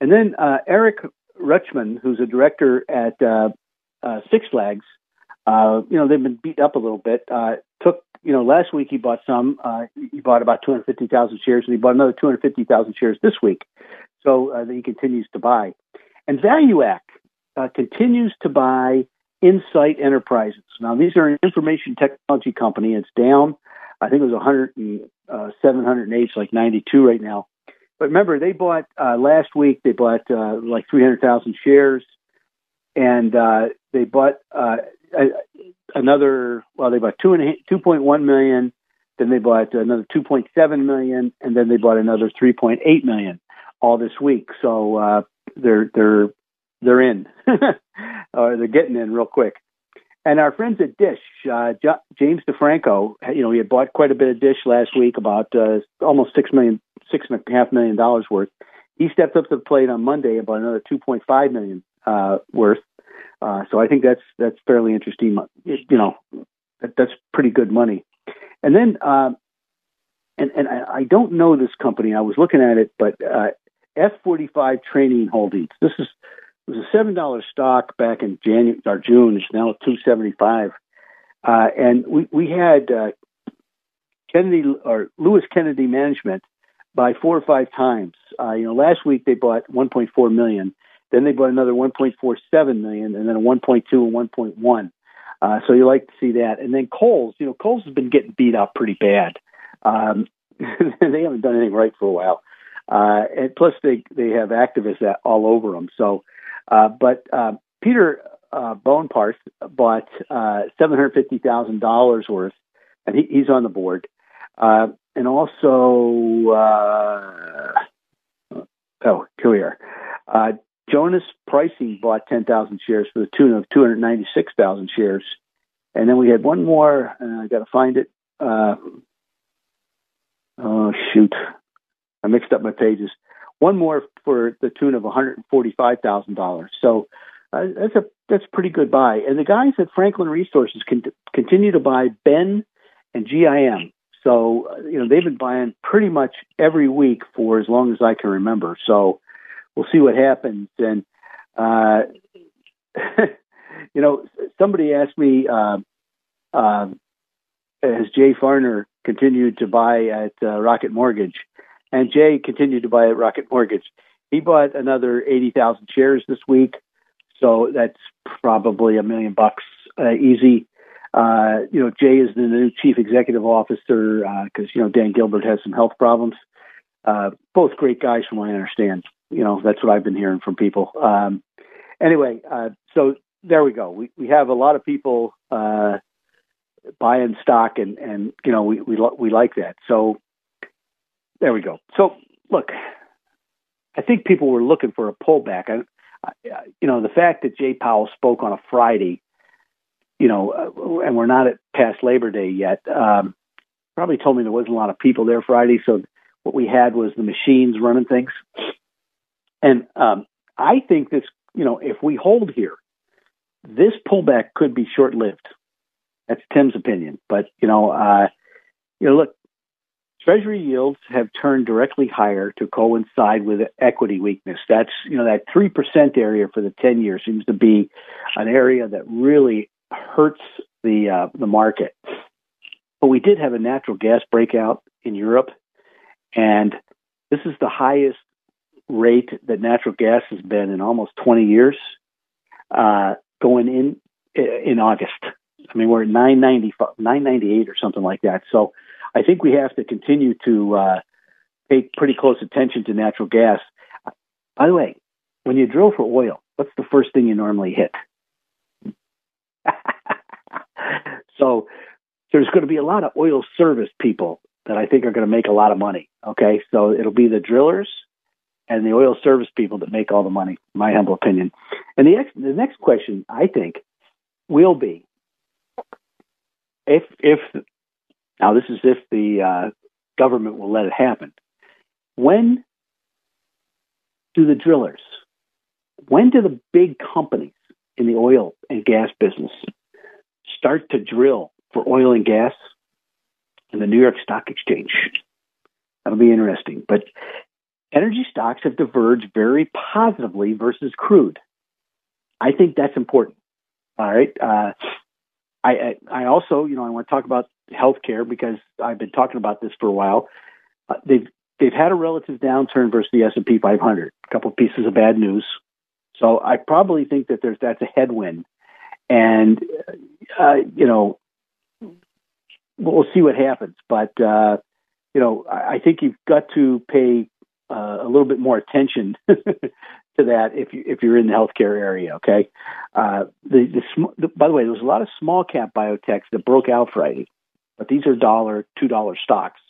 And then uh, Eric Rutschman, who's a director at uh, uh, Six Flags, you know, they've been beat up a little bit. Took, you know, last week he bought some. He bought about 250,000 shares, and he bought another 250,000 shares this week. So he continues to buy. And ValueAct continues to buy Insight Enterprises. Now, these are an information technology company. It's down. I think it was 100 and, uh, 708, it's like 92 right now. But remember, they bought uh, last week. They bought uh, like 300,000 shares, and uh, they bought uh, another. Well, they bought two and 2.1 million. Then they bought another 2.7 million, and then they bought another 3.8 million all this week. So uh, they're they're they're in, or they're getting in real quick. And our friends at Dish, uh, J- James DeFranco, you know, he had bought quite a bit of Dish last week, about uh, almost six million, six and a half million dollars worth. He stepped up to the plate on Monday about another two point five million uh, worth. Uh, so I think that's that's fairly interesting. You know, that, that's pretty good money. And then uh, and and I, I don't know this company. I was looking at it, but uh, F45 Training Holdings. This is it was a seven dollar stock back in January or June. It's now two seventy five, uh, and we we had uh, Kennedy or Lewis Kennedy Management by four or five times. Uh, you know, last week they bought one point four million. Then they bought another 1.47 million, and then a 1.2 and 1.1. Uh, so you like to see that. And then Kohl's, you know, Kohl's has been getting beat up pretty bad. Um, they haven't done anything right for a while. Uh, and plus, they they have activists all over them. So, uh, but uh, Peter uh, bought uh, seven hundred fifty thousand dollars worth, and he, he's on the board. Uh, and also, oh, here we are. Jonas Prising bought 10,000 shares for the tune of 296,000 shares. And then we had one more, and I got to find it. Oh, shoot. I mixed up my pages. One more for the tune of $145,000. So uh, that's a that's a pretty good buy. And the guys at Franklin Resources can continue to buy Ben and GIM. So uh, you know they've been buying pretty much every week for as long as I can remember. So we'll see what happens. And uh, you know, somebody asked me, uh, uh, has Jay Farner continued to buy at uh, Rocket Mortgage? And Jay continued to buy at Rocket Mortgage. He bought another eighty thousand shares this week, so that's probably a million bucks uh, easy. Uh, you know, Jay is the new chief executive officer because you know Dan Gilbert has some health problems. Uh, both great guys, from what I understand you know, that's what I've been hearing from people. Um, anyway, uh, so there we go. We we have a lot of people uh, buying stock, and and you know we we we like that. So there we go. So look, I think people were looking for a pullback. I, I, you know, the fact that Jay Powell spoke on a Friday, you know, uh, and we're not at past Labor Day yet, um, probably told me there wasn't a lot of people there Friday. So what we had was the machines running things. And um, I think this, you know, if we hold here, this pullback could be short lived. That's Tim's opinion. But, you know, uh, you know, look, Treasury yields have turned directly higher to coincide with equity weakness. That's, you know, that 3% area for the 10 year seems to be an area that really hurts the, uh, the market. But we did have a natural gas breakout in Europe, and this is the highest rate that natural gas has been in almost 20 years, uh, going in in August. I mean, we're at 998 or something like that. So I think we have to continue to uh, pay pretty close attention to natural gas. By the way, when you drill for oil, what's the first thing you normally hit? so there's going to be a lot of oil service people that I think are going to make a lot of money. Okay, so it'll be the drillers and the oil service people that make all the money, my humble opinion. And the, ex- the next question, I think, will be if, if now this is if the uh, government will let it happen. When do the drillers, when do the big companies in the oil and gas business start to drill for oil and gas in the New York Stock Exchange? That'll be interesting. But energy stocks have diverged very positively versus crude. I think that's important. All right. Uh, I, I also, you know, I want to talk about healthcare because I've been talking about this for a while. Uh, they've they've had a relative downturn versus the S and P 500. A couple of pieces of bad news. So I probably think that there's that's a headwind, and uh, you know, we'll see what happens. But uh, you know, I, I think you've got to pay uh, a little bit more attention to that if you if you're in the healthcare area. Okay, uh, the, the, the, by the way, there was a lot of small cap biotechs that broke out Friday, but these are dollar two dollar stocks.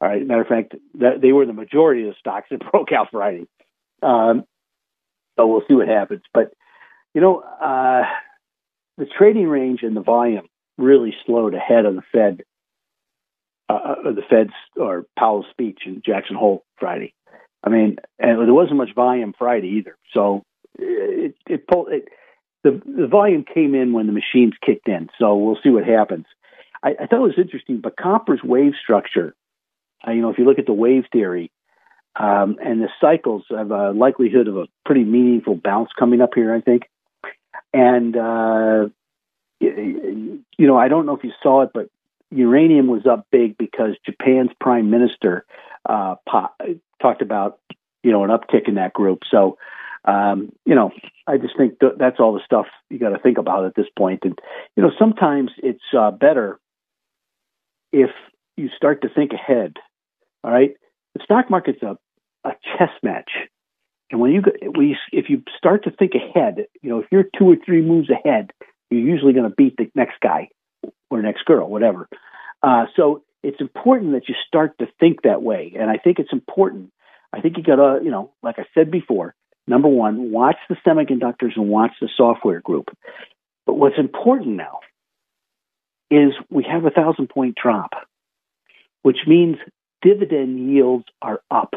All right, matter of fact, that, they were the majority of the stocks that broke out Friday. Um, so we'll see what happens. But you know, uh, the trading range and the volume really slowed ahead of the Fed, uh, the Fed's or Powell's speech in Jackson Hole Friday. I mean, and there wasn't much volume Friday either. So it it pulled it. The the volume came in when the machines kicked in. So we'll see what happens. I, I thought it was interesting, but copper's wave structure Uh, you know, if you look at the wave theory um, and the cycles have a likelihood of a pretty meaningful bounce coming up here, I think. And uh, you know, I don't know if you saw it, but uranium was up big because Japan's prime minister uh, talked about you know an uptick in that group. So um, you know, I just think th- that's all the stuff you got to think about at this point. And you know, sometimes it's uh, better if you start to think ahead. All right, the stock market's a a chess match. And when you, you if you start to think ahead, you know, if you're two or three moves ahead, you're usually going to beat the next guy or next girl, whatever. Uh, so it's important that you start to think that way. And I think it's important. I think you got to, you know, like I said before, number one, watch the semiconductors and watch the software group. But what's important now is we have a thousand point drop, which means dividend yields are up.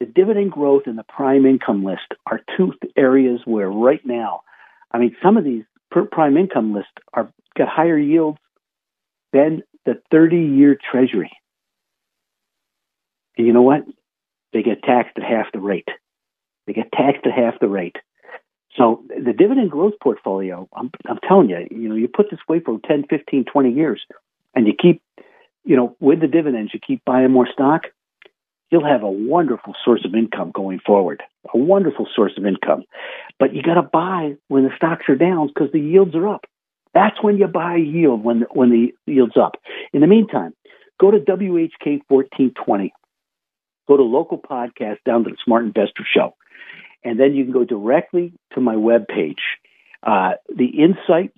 The dividend growth and the prime income list are two areas where right now, I mean, some of these prime income lists are got higher yields than the 30 year treasury. And you know what? They get taxed at half the rate. They get taxed at half the rate. So the dividend growth portfolio, I'm, I'm telling you, you know, you put this away for 10, 15, 20 years and you keep, you know, with the dividends, you keep buying more stock, you'll have a wonderful source of income going forward. A wonderful source of income. But you got to buy when the stocks are down because the yields are up. That's when you buy yield when when the yield's up. In the meantime, go to WHK 1420. Go to local podcast down to the Smart Investor Show. And then you can go directly to my webpage. Uh, the Insight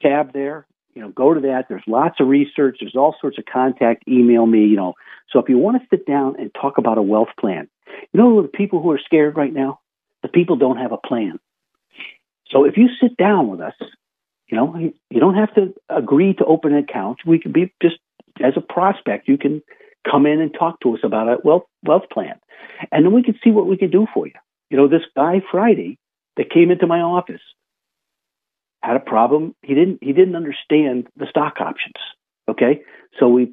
tab there, you know, go to that. There's lots of research. There's all sorts of contact. Email me, you know. So if you want to sit down and talk about a wealth plan, you know the people who are scared right now? The people don't have a plan. So if you sit down with us, you know, you don't have to agree to open an account. We can be just as a prospect, you can come in and talk to us about a wealth wealth plan. And then we can see what we can do for you. You know, this guy Friday that came into my office had a problem. He didn't he didn't understand the stock options. Okay, so we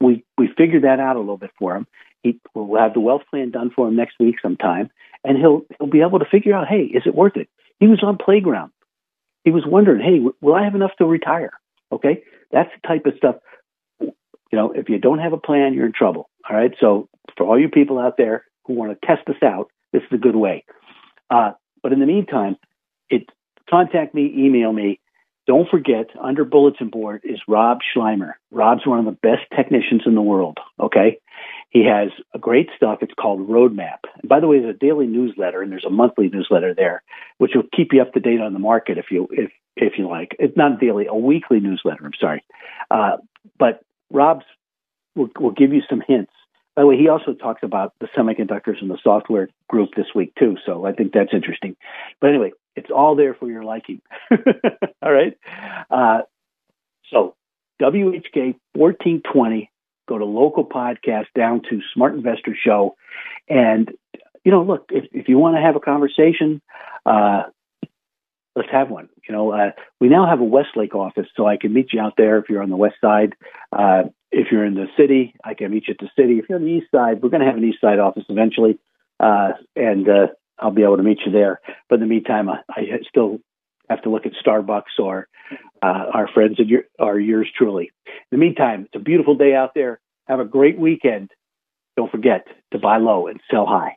we we figured that out a little bit for him. He we'll have the wealth plan done for him next week sometime, and he'll he'll be able to figure out, hey, is it worth it? He was on playground. He was wondering, hey, will I have enough to retire? Okay, that's the type of stuff. You know, if you don't have a plan, you're in trouble. All right. So for all you people out there who want to test this out, this is a good way. Uh, but in the meantime, it contact me, email me. Don't forget, under bulletin board is Rob Sluymer. Rob's one of the best technicians in the world. Okay, he has a great stuff. It's called Roadmap. And by the way, there's a daily newsletter and there's a monthly newsletter there, which will keep you up to date on the market if you if if you like. It's not daily, a weekly newsletter. I'm sorry, uh, but Rob's will, will give you some hints by the way, he also talks about the semiconductors and the software group this week too. So I think that's interesting. But anyway, it's all there for your liking. all right. Uh, so WHK 1420, go to local podcast down to Smart Investor Show. And, you know, look, if, if you want to have a conversation, uh, let's have one. You know, uh, we now have a Westlake office, so I can meet you out there if you're on the west side. Uh, if you're in the city, I can meet you at the city. If you're on the east side, we're going to have an east side office eventually, uh, and uh, I'll be able to meet you there. But in the meantime, I, I still have to look at Starbucks or uh, our friends and your, are yours truly. In the meantime, it's a beautiful day out there. Have a great weekend. Don't forget to buy low and sell high.